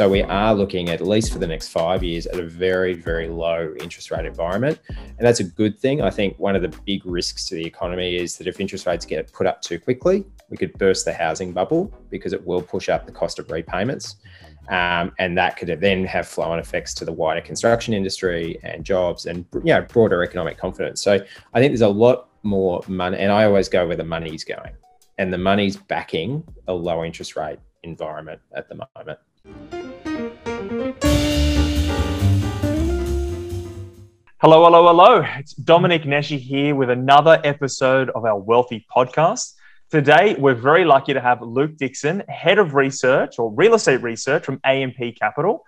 So we are looking at least for the next five years at a very, very low interest rate environment. And that's a good thing. I think one of the big risks to the economy is that if interest rates get put up too quickly, we could burst the housing bubble because it will push up the cost of repayments. Um, and that could then have flow-on effects to the wider construction industry and jobs and you know, broader economic confidence. So I think there's a lot more money, and I always go where the money's going, and the money's backing a low interest rate environment at the moment. Hello, hello, hello. It's Dominic Neshi here with another episode of our Wealthy podcast. Today, we're very lucky to have Luke Dixon, Head of Research or Real Estate Research from AMP Capital.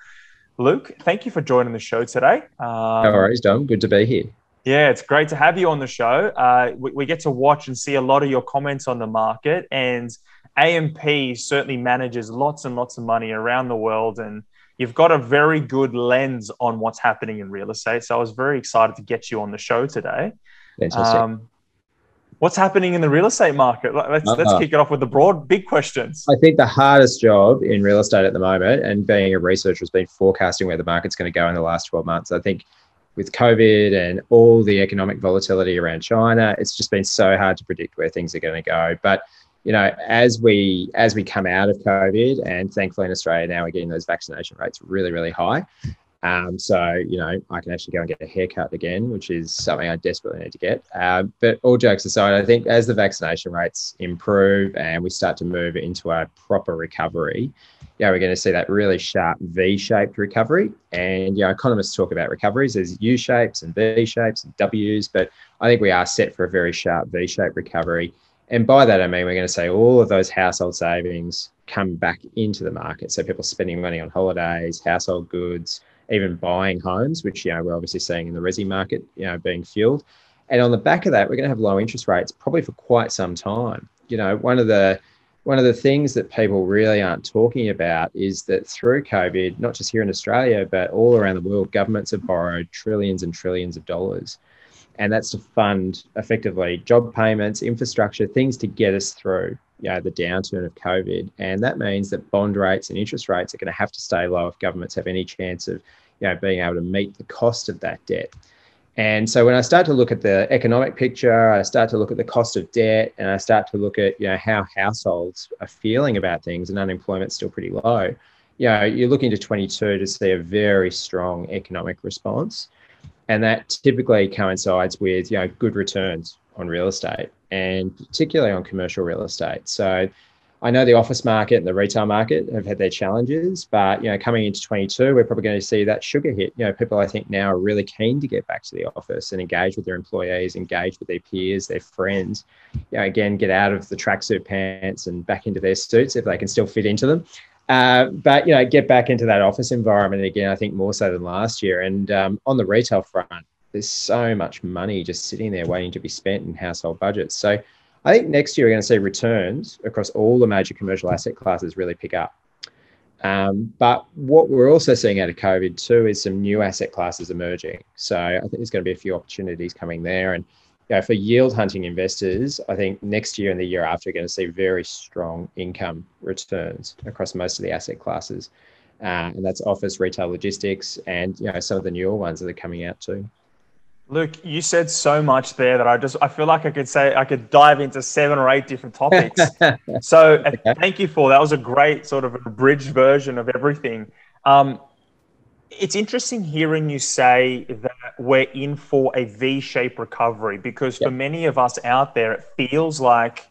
Luke, thank you for joining the show today. Um, no worries, Dom. Good to be here. Yeah, it's great to have you on the show. Uh, we, we, get to watch and see a lot of your comments on the market, and AMP certainly manages lots and lots of money around the world, and you've got a very good lens on what's happening in real estate. So I was very excited to get you on the show today. Fantastic. Um, what's happening in the real estate market? Let's uh-huh. let's kick it off with the broad, big questions. I think the hardest job in real estate at the moment, and being a researcher, has been forecasting where the market's going to go in the last twelve months. I think with COVID and all the economic volatility around China, it's just been so hard to predict where things are going to go. But you know, as we as we come out of COVID, and thankfully in Australia now we're getting those vaccination rates really, really high. Um, so you know, I can actually go and get a haircut again, which is something I desperately need to get. Uh, but all jokes aside, I think as the vaccination rates improve and we start to move into a proper recovery, yeah, we're going to see that really sharp V-shaped recovery. And yeah, economists talk about recoveries as U shapes and V shapes and Ws, but I think we are set for a very sharp V-shaped recovery. And by that, I mean, we're going to say all of those household savings come back into the market. So people spending money on holidays, household goods, even buying homes, which, you know, we're obviously seeing in the resi market, you know, being fueled. And on the back of that, we're going to have low interest rates probably for quite some time. You know, one of the one of the things that people really aren't talking about is that through COVID, not just here in Australia, but all around the world, governments have borrowed trillions and trillions of dollars. And that's to fund effectively job payments, infrastructure, things to get us through you know, the downturn of COVID. And that means that bond rates and interest rates are going to have to stay low if governments have any chance of you know, being able to meet the cost of that debt. And so when I start to look at the economic picture, I start to look at the cost of debt, and I start to look at you know how households are feeling about things, and unemployment's still pretty low. You know, you're looking to 22 to see a very strong economic response, and that typically coincides with you know good returns on real estate, and particularly on commercial real estate. So I know the office market and the retail market have had their challenges, but you know, coming into 22, we're probably going to see that sugar hit. You know, people I think now are really keen to get back to the office and engage with their employees, engage with their peers, their friends. You know, again, get out of the tracksuit pants and back into their suits if they can still fit into them. Uh, but you know, get back into that office environment again. I think more so than last year. And um, on the retail front, there's so much money just sitting there waiting to be spent in household budgets. So I think next year we're going to see returns across all the major commercial asset classes really pick up. Um, but what we're also seeing out of COVID too is some new asset classes emerging. So I think there's going to be a few opportunities coming there. And you know, for yield hunting investors, I think next year and the year after, we're going to see very strong income returns across most of the asset classes. Uh, and that's office, retail, logistics, and you know some of the newer ones that are coming out too. Luke, you said so much there that I just I feel like I could say I could dive into seven or eight different topics. so uh, okay. thank you for that. Was a great sort of abridged version of everything. Um, it's interesting hearing you say that we're in for a V-shaped recovery because yep. for many of us out there, it feels like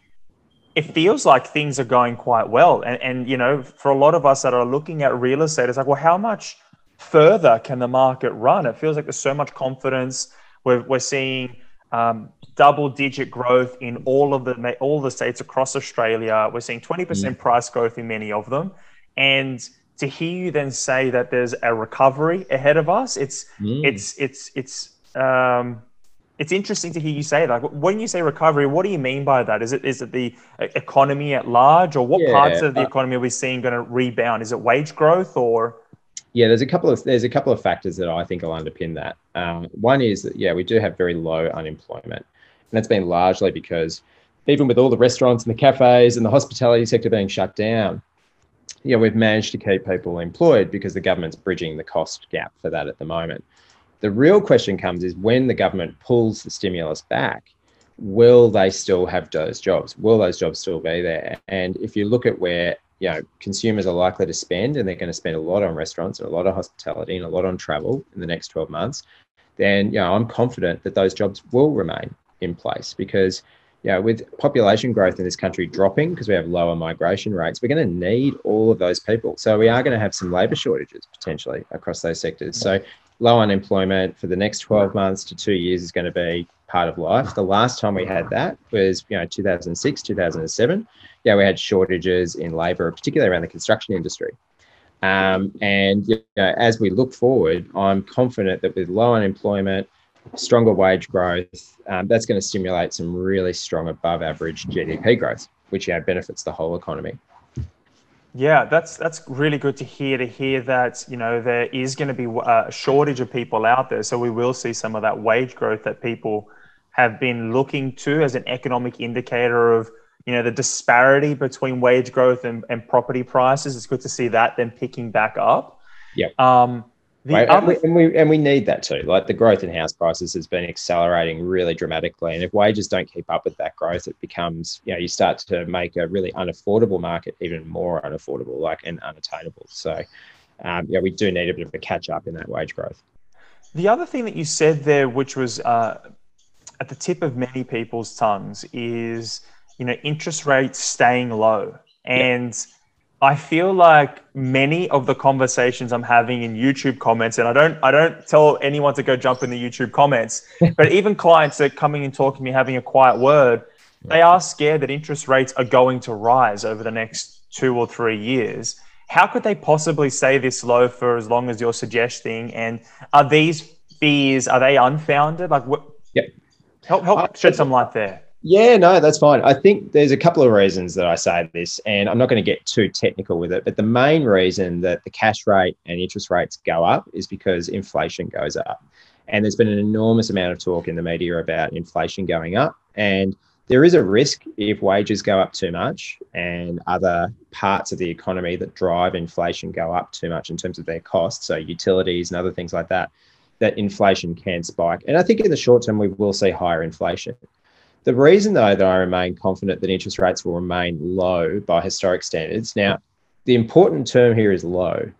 it feels like things are going quite well. And, and you know, for a lot of us that are looking at real estate, it's like, well, how much further can the market run? It feels like there's so much confidence we're, we're seeing um, double digit growth in all of the all the states across Australia. We're seeing 20% mm. price growth in many of them. And to hear you then say that there's a recovery ahead of us, it's mm. it's it's it's um, it's interesting to hear you say that. When you say recovery, what do you mean by that? Is it is it the economy at large, or what yeah, parts of the uh, economy are we seeing going to rebound? Is it wage growth or? Yeah, there's a couple of there's a couple of factors that I think will underpin that. Um, one is that yeah, we do have very low unemployment, and that's been largely because even with all the restaurants and the cafes and the hospitality sector being shut down, yeah, we've managed to keep people employed because the government's bridging the cost gap for that at the moment. The real question comes is when the government pulls the stimulus back, will they still have those jobs? Will those jobs still be there? And if you look at where you know consumers are likely to spend, and they're going to spend a lot on restaurants and a lot of hospitality and a lot on travel in the next 12 months, then you know I'm confident that those jobs will remain in place because know, with population growth in this country dropping because we have lower migration rates, we're going to need all of those people. So we are going to have some labour shortages potentially across those sectors. So low unemployment for the next 12 months to two years is going to be part of life. The last time we had that was, you know, 2006, 2007. Yeah, we had shortages in labour, particularly around the construction industry. Um, and you know, as we look forward, I'm confident that with low unemployment, stronger wage growth, um, that's going to stimulate some really strong above average GDP growth, which yeah, benefits the whole economy. Yeah, that's that's really good to hear. To hear that you know there is going to be uh, a shortage of people out there, so we will see some of that wage growth that people have been looking to as an economic indicator of you know the disparity between wage growth and, and property prices. It's good to see that then picking back up. Yeah. Um, Right? Other... And, we, and, we, and we need that too. Like the growth in house prices has been accelerating really dramatically, and if wages don't keep up with that growth, it becomes you know you start to make a really unaffordable market even more unaffordable, like and unattainable. So, um, yeah, we do need a bit of a catch up in that wage growth. The other thing that you said there, which was uh, at the tip of many people's tongues, is you know interest rates staying low and. Yep I feel like many of the conversations I'm having in YouTube comments, and I don't I don't tell anyone to go jump in the YouTube comments, but even clients that are coming and talking to me having a quiet word, they are scared that interest rates are going to rise over the next two or three years. How could they possibly stay this low for as long as you're suggesting? And are these fears are they unfounded? Like what? Yep. Help help uh, shed some light there. Yeah, no, that's fine. I think there's a couple of reasons that I say this, and I'm not going to get too technical with it. But the main reason that the cash rate and interest rates go up is because inflation goes up. And there's been an enormous amount of talk in the media about inflation going up. And there is a risk if wages go up too much and other parts of the economy that drive inflation go up too much in terms of their costs, so utilities and other things like that, that inflation can spike. And I think in the short term, we will see higher inflation. The reason, though, that I remain confident that interest rates will remain low by historic standards. Now, the important term here is low.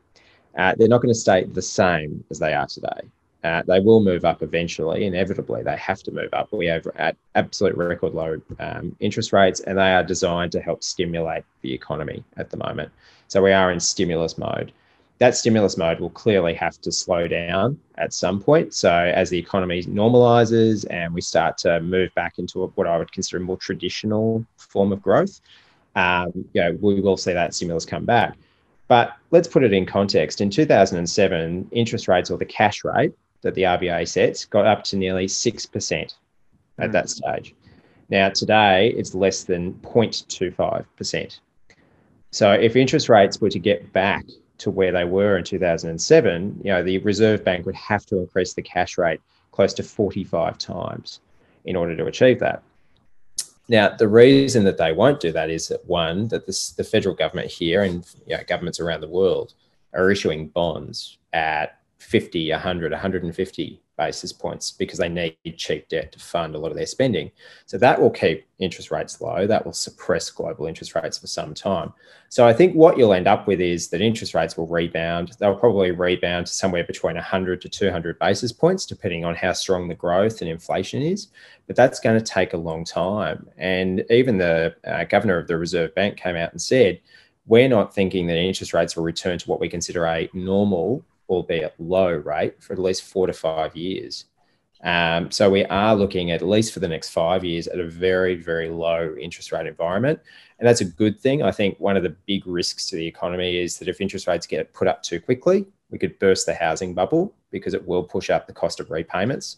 Uh, they're not going to stay the same as they are today. Uh, they will move up eventually, inevitably. They have to move up. We have at absolute record low um, interest rates, and they are designed to help stimulate the economy at the moment. So we are in stimulus mode that stimulus mode will clearly have to slow down at some point. So as the economy normalizes and we start to move back into what I would consider a more traditional form of growth, um, you know, we will see that stimulus come back. But let's put it in context. In 2007, interest rates or the cash rate that the RBA sets got up to nearly 6% at mm. that stage. Now, today, it's less than 0.25%. So if interest rates were to get back to where they were in 2007, you know, the Reserve Bank would have to increase the cash rate close to 45 times in order to achieve that. Now, the reason that they won't do that is that one, that this, the federal government here and you know, governments around the world are issuing bonds at 50, 100, 150 basis points because they need cheap debt to fund a lot of their spending. So that will keep interest rates low. That will suppress global interest rates for some time. So I think what you'll end up with is that interest rates will rebound. They'll probably rebound to somewhere between 100 to 200 basis points, depending on how strong the growth and inflation is. But that's going to take a long time. And even the uh, governor of the Reserve Bank came out and said, we're not thinking that interest rates will return to what we consider a normal albeit low rate, for at least four to five years. Um, so we are looking at, least for the next five years at a very, very low interest rate environment. And that's a good thing. I think one of the big risks to the economy is that if interest rates get put up too quickly, we could burst the housing bubble because it will push up the cost of repayments.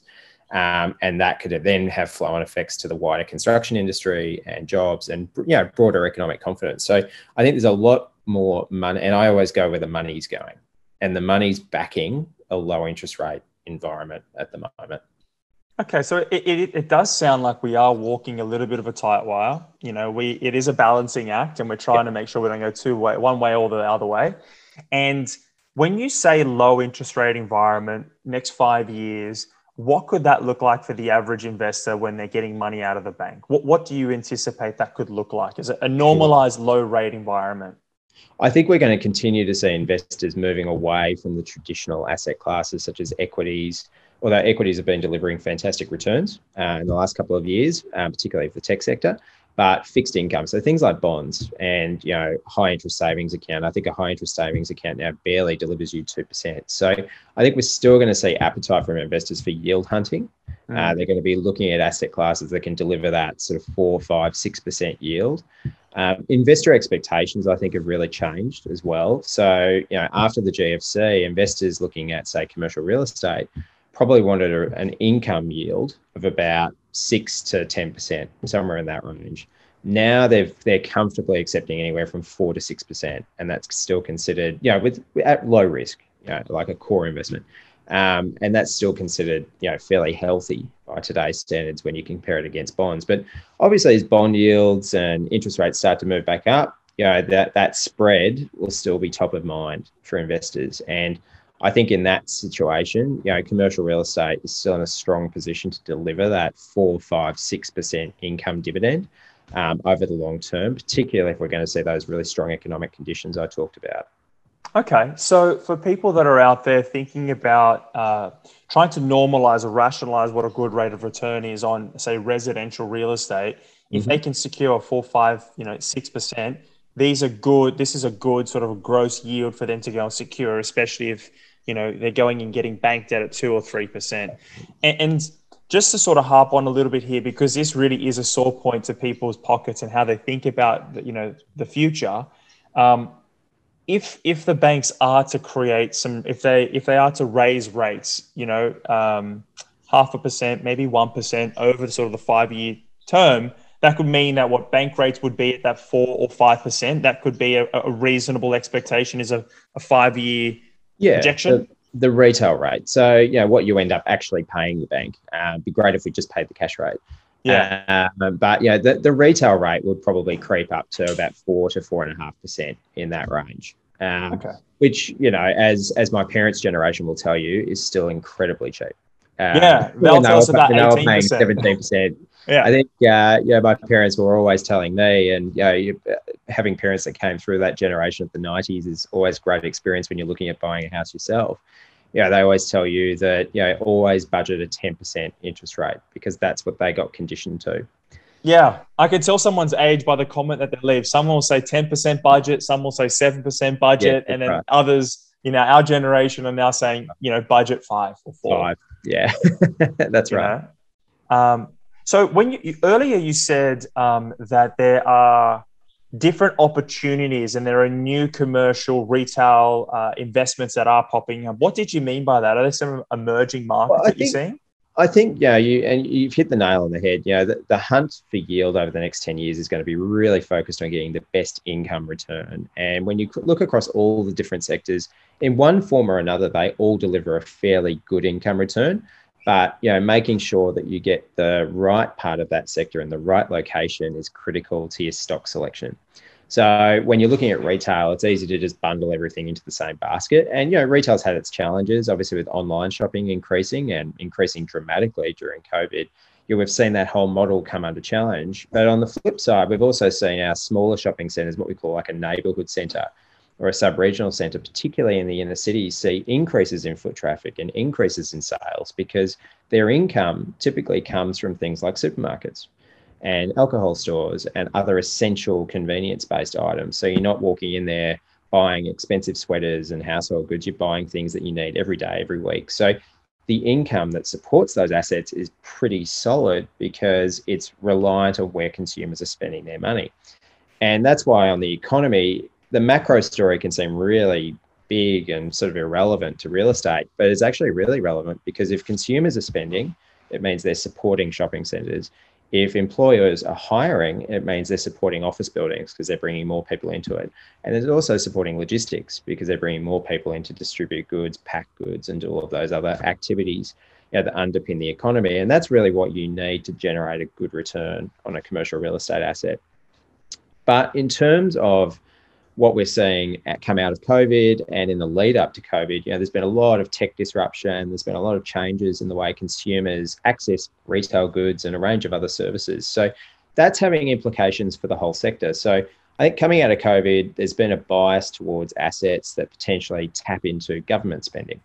Um, and that could then have flow-on effects to the wider construction industry and jobs and you know, broader economic confidence. So I think there's a lot more money, and I always go where the money is going and the money's backing a low interest rate environment at the moment. Okay, so it, it, it, does sound like we are walking a little bit of a tight wire. You know, we it is a balancing act, and we're trying to make sure we don't go two way, one way or the other way. And when you say low interest rate environment, next five years, what could that look like for the average investor when they're getting money out of the bank? What what do you anticipate that could look like? Is it a normalized low rate environment? I think we're going to continue to see investors moving away from the traditional asset classes such as equities, although equities have been delivering fantastic returns uh, in the last couple of years, um, particularly for the tech sector, but fixed income. So things like bonds and you know high interest savings account. I think a high interest savings account now barely delivers you two percent. So I think we're still going to see appetite from investors for yield hunting. Mm. Uh, they're going to be looking at asset classes that can deliver that sort of four, five, six percent yield. Um, investor expectations, I think, have really changed as well. So, you know, after the GFC, investors looking at, say, commercial real estate probably wanted a, an income yield of about six to ten percent, somewhere in that range. Now they've they're comfortably accepting anywhere from four to six percent, and that's still considered, you know, with at low risk, you know, like a core investment. Um, and that's still considered, you know, fairly healthy by today's standards when you compare it against bonds. But obviously, as bond yields and interest rates start to move back up, you know, that that spread will still be top of mind for investors. And I think in that situation, you know, commercial real estate is still in a strong position to deliver that four, five, six percent income dividend um, over the long term, particularly if we're going to see those really strong economic conditions I talked about. Okay, so for people that are out there thinking about uh, trying to normalize or rationalize what a good rate of return is on, say, residential real estate, mm-hmm. if they can secure four, five, you know, six percent, these are good. This is a good sort of gross yield for them to go and secure, especially if you know they're going and getting banked at at two or three percent and, and just to sort of harp on a little bit here because this really is a sore point to people's pockets and how they think about the, you know the future um, if if the banks are to create some if they if they are to raise rates you know um, half a percent maybe one percent over sort of the five year term that could mean that what bank rates would be at that four or five percent that could be a, a reasonable expectation is a, a five year yeah, The, the, retail rate. So, you know, what you end up actually paying the bank. Uh, be great if we just paid the cash rate. Yeah. Uh, but yeah, the, the retail rate would probably creep up to about four to four and a half percent in that range. Um, okay. Which you know, as as my parents' generation will tell you, is still incredibly cheap. Um, yeah, they'll tell us about eighteen percent. Seventeen percent yeah. I think, uh, yeah, my parents were always telling me, and you know, you, having parents that came through that generation of the 90s is always great experience when you're looking at buying a house yourself. Yeah, they always tell you that, you know, always budget a 10% interest rate because that's what they got conditioned to. Yeah, I can tell someone's age by the comment that they leave. Some will say 10% budget, some will say 7% budget, yeah, and then right. others, you know, our generation are now saying, you know, budget five or four. Five, yeah, that's you right. Um, so when you earlier you said um, that there are different opportunities and there are new commercial retail uh, investments that are popping up. What did you mean by that? Are there some emerging markets well, that think, you're seeing? I think yeah, you and you've hit the nail on the head. You know, the, the hunt for yield over the next ten years is going to be really focused on getting the best income return. And when you look across all the different sectors, in one form or another, they all deliver a fairly good income return but you know making sure that you get the right part of that sector in the right location is critical to your stock selection. So when you're looking at retail it's easy to just bundle everything into the same basket. And you know retail's had its challenges obviously with online shopping increasing and increasing dramatically during covid. You know, we've seen that whole model come under challenge. But on the flip side we've also seen our smaller shopping centers what we call like a neighborhood center or a sub-regional centre, particularly in the inner cities, see increases in foot traffic and increases in sales because their income typically comes from things like supermarkets and alcohol stores and other essential convenience-based items. So you're not walking in there buying expensive sweaters and household goods. You're buying things that you need every day, every week. So the income that supports those assets is pretty solid because it's reliant on where consumers are spending their money. And that's why on the economy, the macro story can seem really big and sort of irrelevant to real estate, but it's actually really relevant because if consumers are spending, it means they're supporting shopping centers. If employers are hiring, it means they're supporting office buildings because they're bringing more people into it. And it's also supporting logistics because they're bringing more people in to distribute goods, pack goods, and do all of those other activities. you know, that underpin the economy. And that's really what you need to generate a good return on a commercial real estate asset. But in terms of what we're seeing at, come out of COVID and in the lead up to COVID, you know, there's been a lot of tech disruption. There's been a lot of changes in the way consumers access retail goods and a range of other services. So that's having implications for the whole sector. So I think coming out of COVID, there's been a bias towards assets that potentially tap into government spending.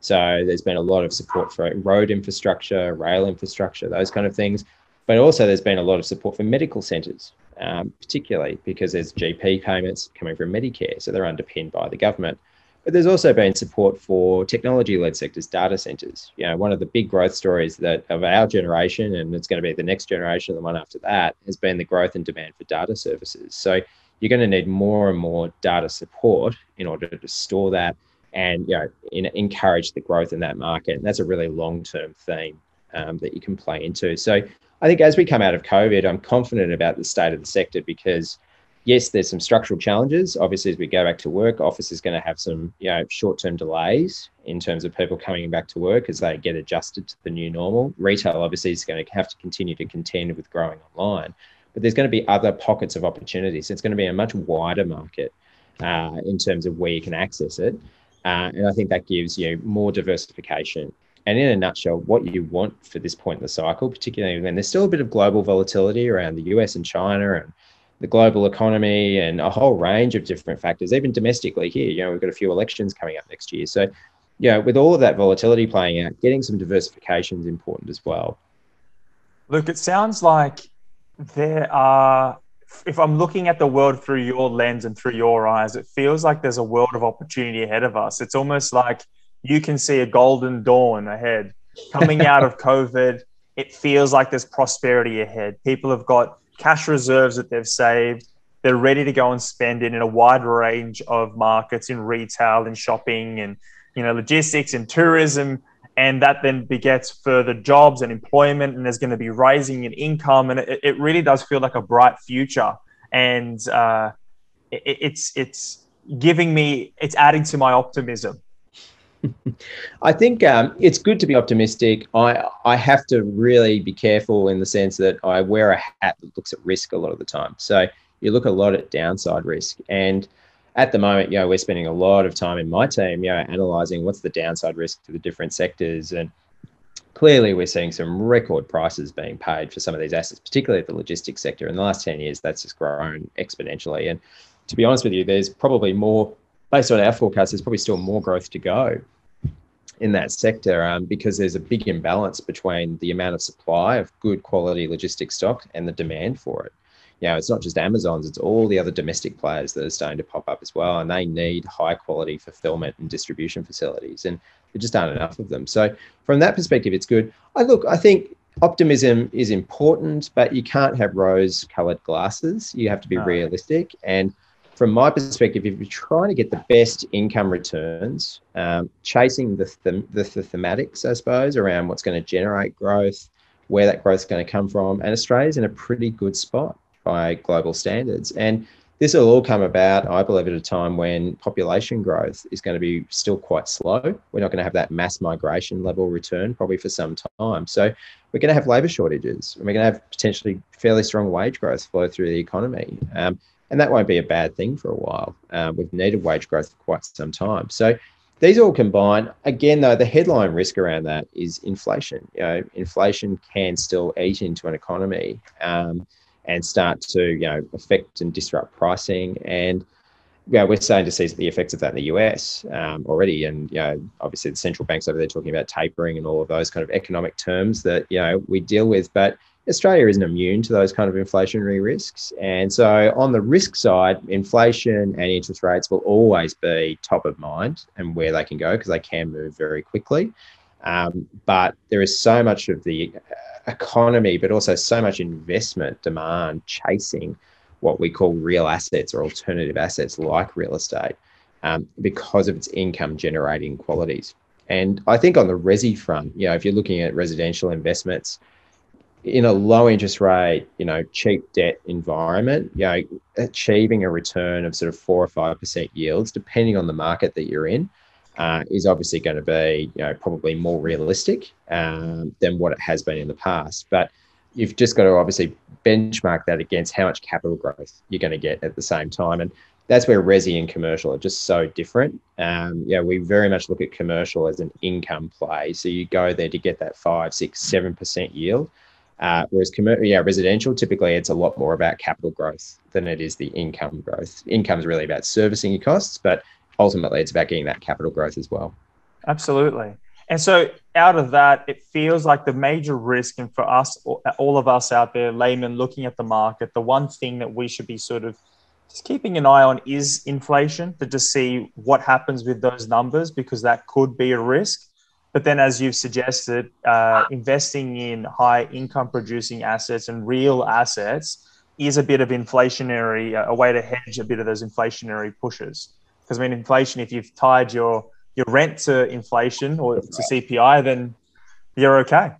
So there's been a lot of support for road infrastructure, rail infrastructure, those kind of things. But also, there's been a lot of support for medical centres um, particularly because there's GP payments coming from Medicare, so they're underpinned by the government. But there's also been support for technology-led sectors, data centers. You know, one of the big growth stories that of our generation, and it's going to be the next generation, the one after that, has been the growth and demand for data services. So you're going to need more and more data support in order to store that and you know in, encourage the growth in that market. And that's a really long-term theme um, that you can play into. So I think as we come out of COVID, I'm confident about the state of the sector because yes, there's some structural challenges. Obviously, as we go back to work, office is going to have some, you know, short-term delays in terms of people coming back to work as they get adjusted to the new normal. Retail obviously is going to have to continue to contend with growing online, but there's going to be other pockets of opportunities. It's going to be a much wider market uh, in terms of where you can access it, uh, and I think that gives you more diversification and in a nutshell, what you want for this point in the cycle, particularly when there's still a bit of global volatility around the US and China and the global economy and a whole range of different factors, even domestically here. You know, we've got a few elections coming up next year. So, yeah, with all of that volatility playing out, getting some diversification is important as well. Look, it sounds like there are, if I'm looking at the world through your lens and through your eyes, it feels like there's a world of opportunity ahead of us. It's almost like you can see a golden dawn ahead. Coming out of COVID, it feels like there's prosperity ahead. People have got cash reserves that they've saved. They're ready to go and spend it in a wide range of markets in retail and shopping and you know logistics and tourism and that then begets further jobs and employment and there's going to be rising in income and it, it really does feel like a bright future and uh, it, it's it's giving me it's adding to my optimism I think um, it's good to be optimistic. I I have to really be careful in the sense that I wear a hat that looks at risk a lot of the time. So you look a lot at downside risk, and at the moment, you know, we're spending a lot of time in my team, you know, analyzing what's the downside risk to the different sectors, and clearly we're seeing some record prices being paid for some of these assets, particularly the logistics sector. In the last ten years, that's just grown exponentially, and to be honest with you, there's probably more based on our forecast, there's probably still more growth to go in that sector um, because there's a big imbalance between the amount of supply of good quality logistics stock and the demand for it. You know, it's not just Amazon's, it's all the other domestic players that are starting to pop up as well. And they need high quality fulfillment and distribution facilities. And there just aren't enough of them. So from that perspective, it's good. I look, I think optimism is important, but you can't have rose colored glasses. You have to be no. realistic. And from my perspective, if you're trying to get the best income returns, um, chasing the, the, the, the thematics, I suppose, around what's going to generate growth, where that growth is going to come from, and Australia's in a pretty good spot by global standards. And this will all come about, I believe, at a time when population growth is going to be still quite slow. We're not going to have that mass migration level return probably for some time. So we're going to have labour shortages. And we're going to have potentially fairly strong wage growth flow through the economy. Um, and that won't be a bad thing for a while. Um, we've needed wage growth for quite some time. So these all combine. Again, though, the headline risk around that is inflation. You know, inflation can still eat into an economy um, and start to you know affect and disrupt pricing. And yeah, we're starting to see the effects of that in the US um, already. And you know, obviously the central banks over there talking about tapering and all of those kind of economic terms that you know we deal with, but Australia isn't immune to those kind of inflationary risks. And so, on the risk side, inflation and interest rates will always be top of mind and where they can go because they can move very quickly. Um, but there is so much of the economy, but also so much investment demand chasing what we call real assets or alternative assets like real estate um, because of its income generating qualities. And I think on the resi front, you know, if you're looking at residential investments, in a low interest rate, you know, cheap debt environment, you know, achieving a return of sort of four or five percent yields, depending on the market that you're in, uh, is obviously going to be, you know, probably more realistic um, than what it has been in the past. But you've just got to obviously benchmark that against how much capital growth you're going to get at the same time. And that's where resi and commercial are just so different. Um, yeah, we very much look at commercial as an income play. So you go there to get that five, six, seven percent yield. Uh, whereas commercial, yeah, residential typically it's a lot more about capital growth than it is the income growth. Income is really about servicing your costs, but ultimately it's about getting that capital growth as well. Absolutely. And so, out of that, it feels like the major risk, and for us, all of us out there, laymen looking at the market, the one thing that we should be sort of just keeping an eye on is inflation to just see what happens with those numbers because that could be a risk. But then, as you've suggested, uh, investing in high income producing assets and real assets is a bit of inflationary, uh, a way to hedge a bit of those inflationary pushes. Because I mean, inflation, if you've tied your your rent to inflation or to CPI, then you're okay.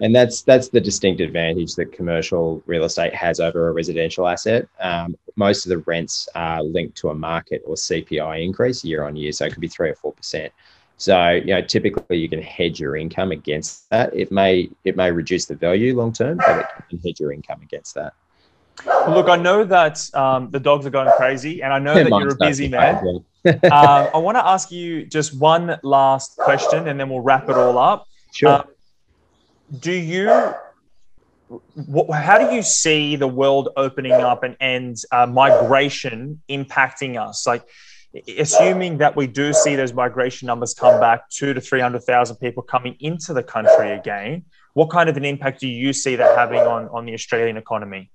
And that's that's the distinct advantage that commercial real estate has over a residential asset. Um, most of the rents are linked to a market or CPI increase year on year, so it could be three or four percent. So you know, typically you can hedge your income against that. It may it may reduce the value long term, but it can hedge your income against that. Well, look, I know that um, the dogs are going crazy, and I know that you're a busy man. uh, I want to ask you just one last question, and then we'll wrap it all up. Sure. Uh, do you? how do you see the world opening up and, and uh, migration impacting us? Like, assuming that we do see those migration numbers come back, two to three hundred thousand people coming into the country again, what kind of an impact do you see that having on on the Australian economy?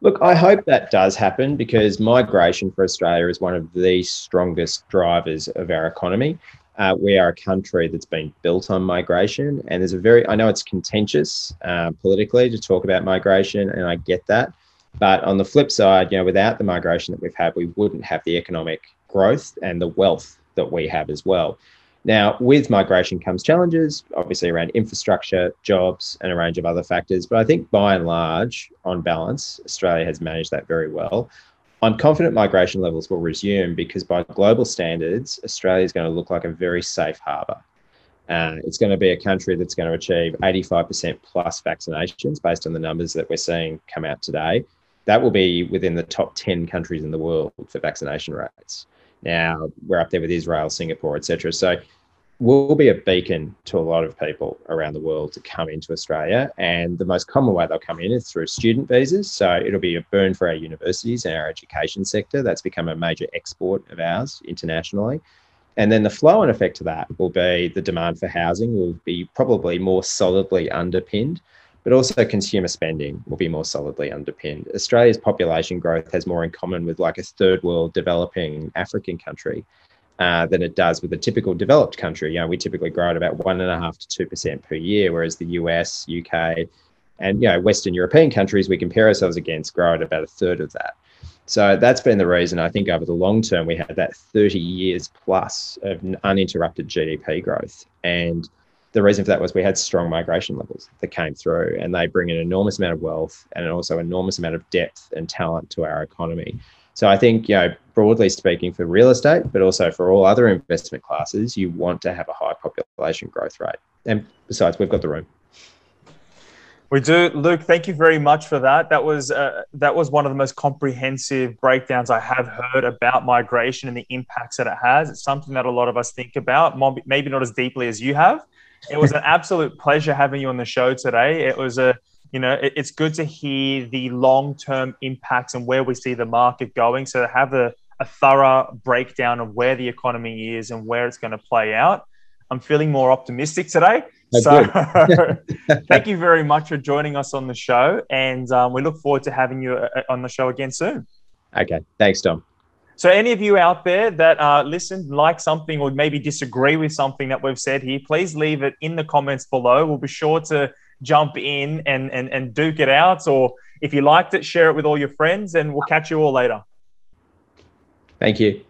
Look, I hope that does happen because migration for Australia is one of the strongest drivers of our economy. Uh, we are a country that's been built on migration, and there's a very, I know it's contentious uh, politically to talk about migration, and I get that. But on the flip side, you know, without the migration that we've had, we wouldn't have the economic growth and the wealth that we have as well. Now, with migration comes challenges, obviously around infrastructure, jobs, and a range of other factors. But I think by and large, on balance, Australia has managed that very well. I'm confident migration levels will resume because by global standards, Australia is going to look like a very safe harbour. Uh, it's going to be a country that's going to achieve 85% plus vaccinations based on the numbers that we're seeing come out today. That will be within the top 10 countries in the world for vaccination rates. Now we're up there with Israel, Singapore, etc. So we'll be a beacon to a lot of people around the world to come into Australia. And the most common way they'll come in is through student visas. So it'll be a burn for our universities and our education sector. That's become a major export of ours internationally. And then the flow and effect to that will be the demand for housing will be probably more solidly underpinned but also consumer spending will be more solidly underpinned. Australia's population growth has more in common with like a third world developing African country uh, than it does with a typical developed country. You know, we typically grow at about one and a half to two percent per year, whereas the US, UK, and you know Western European countries we compare ourselves against grow at about a third of that. So that's been the reason I think over the long term we had that 30 years plus of uninterrupted GDP growth and the reason for that was we had strong migration levels that came through and they bring an enormous amount of wealth and also enormous amount of depth and talent to our economy. So I think, you know, broadly speaking for real estate, but also for all other investment classes, you want to have a high population growth rate. And besides, we've got the room. We do, Luke. Thank you very much for that. That was uh, that was one of the most comprehensive breakdowns I have heard about migration and the impacts that it has. It's something that a lot of us think about, maybe not as deeply as you have, it was an absolute pleasure having you on the show today. It was a you know, it, it's good to hear the long term impacts and where we see the market going. So to have a, a thorough breakdown of where the economy is and where it's going to play out. I'm feeling more optimistic today. so thank you very much for joining us on the show. And um, we look forward to having you uh, on the show again soon. Okay. Thanks, Dom. So, any of you out there that uh, listen, like something, or maybe disagree with something that we've said here, please leave it in the comments below. We'll be sure to jump in and, and, and duke it out. Or if you liked it, share it with all your friends, and we'll catch you all later. Thank you.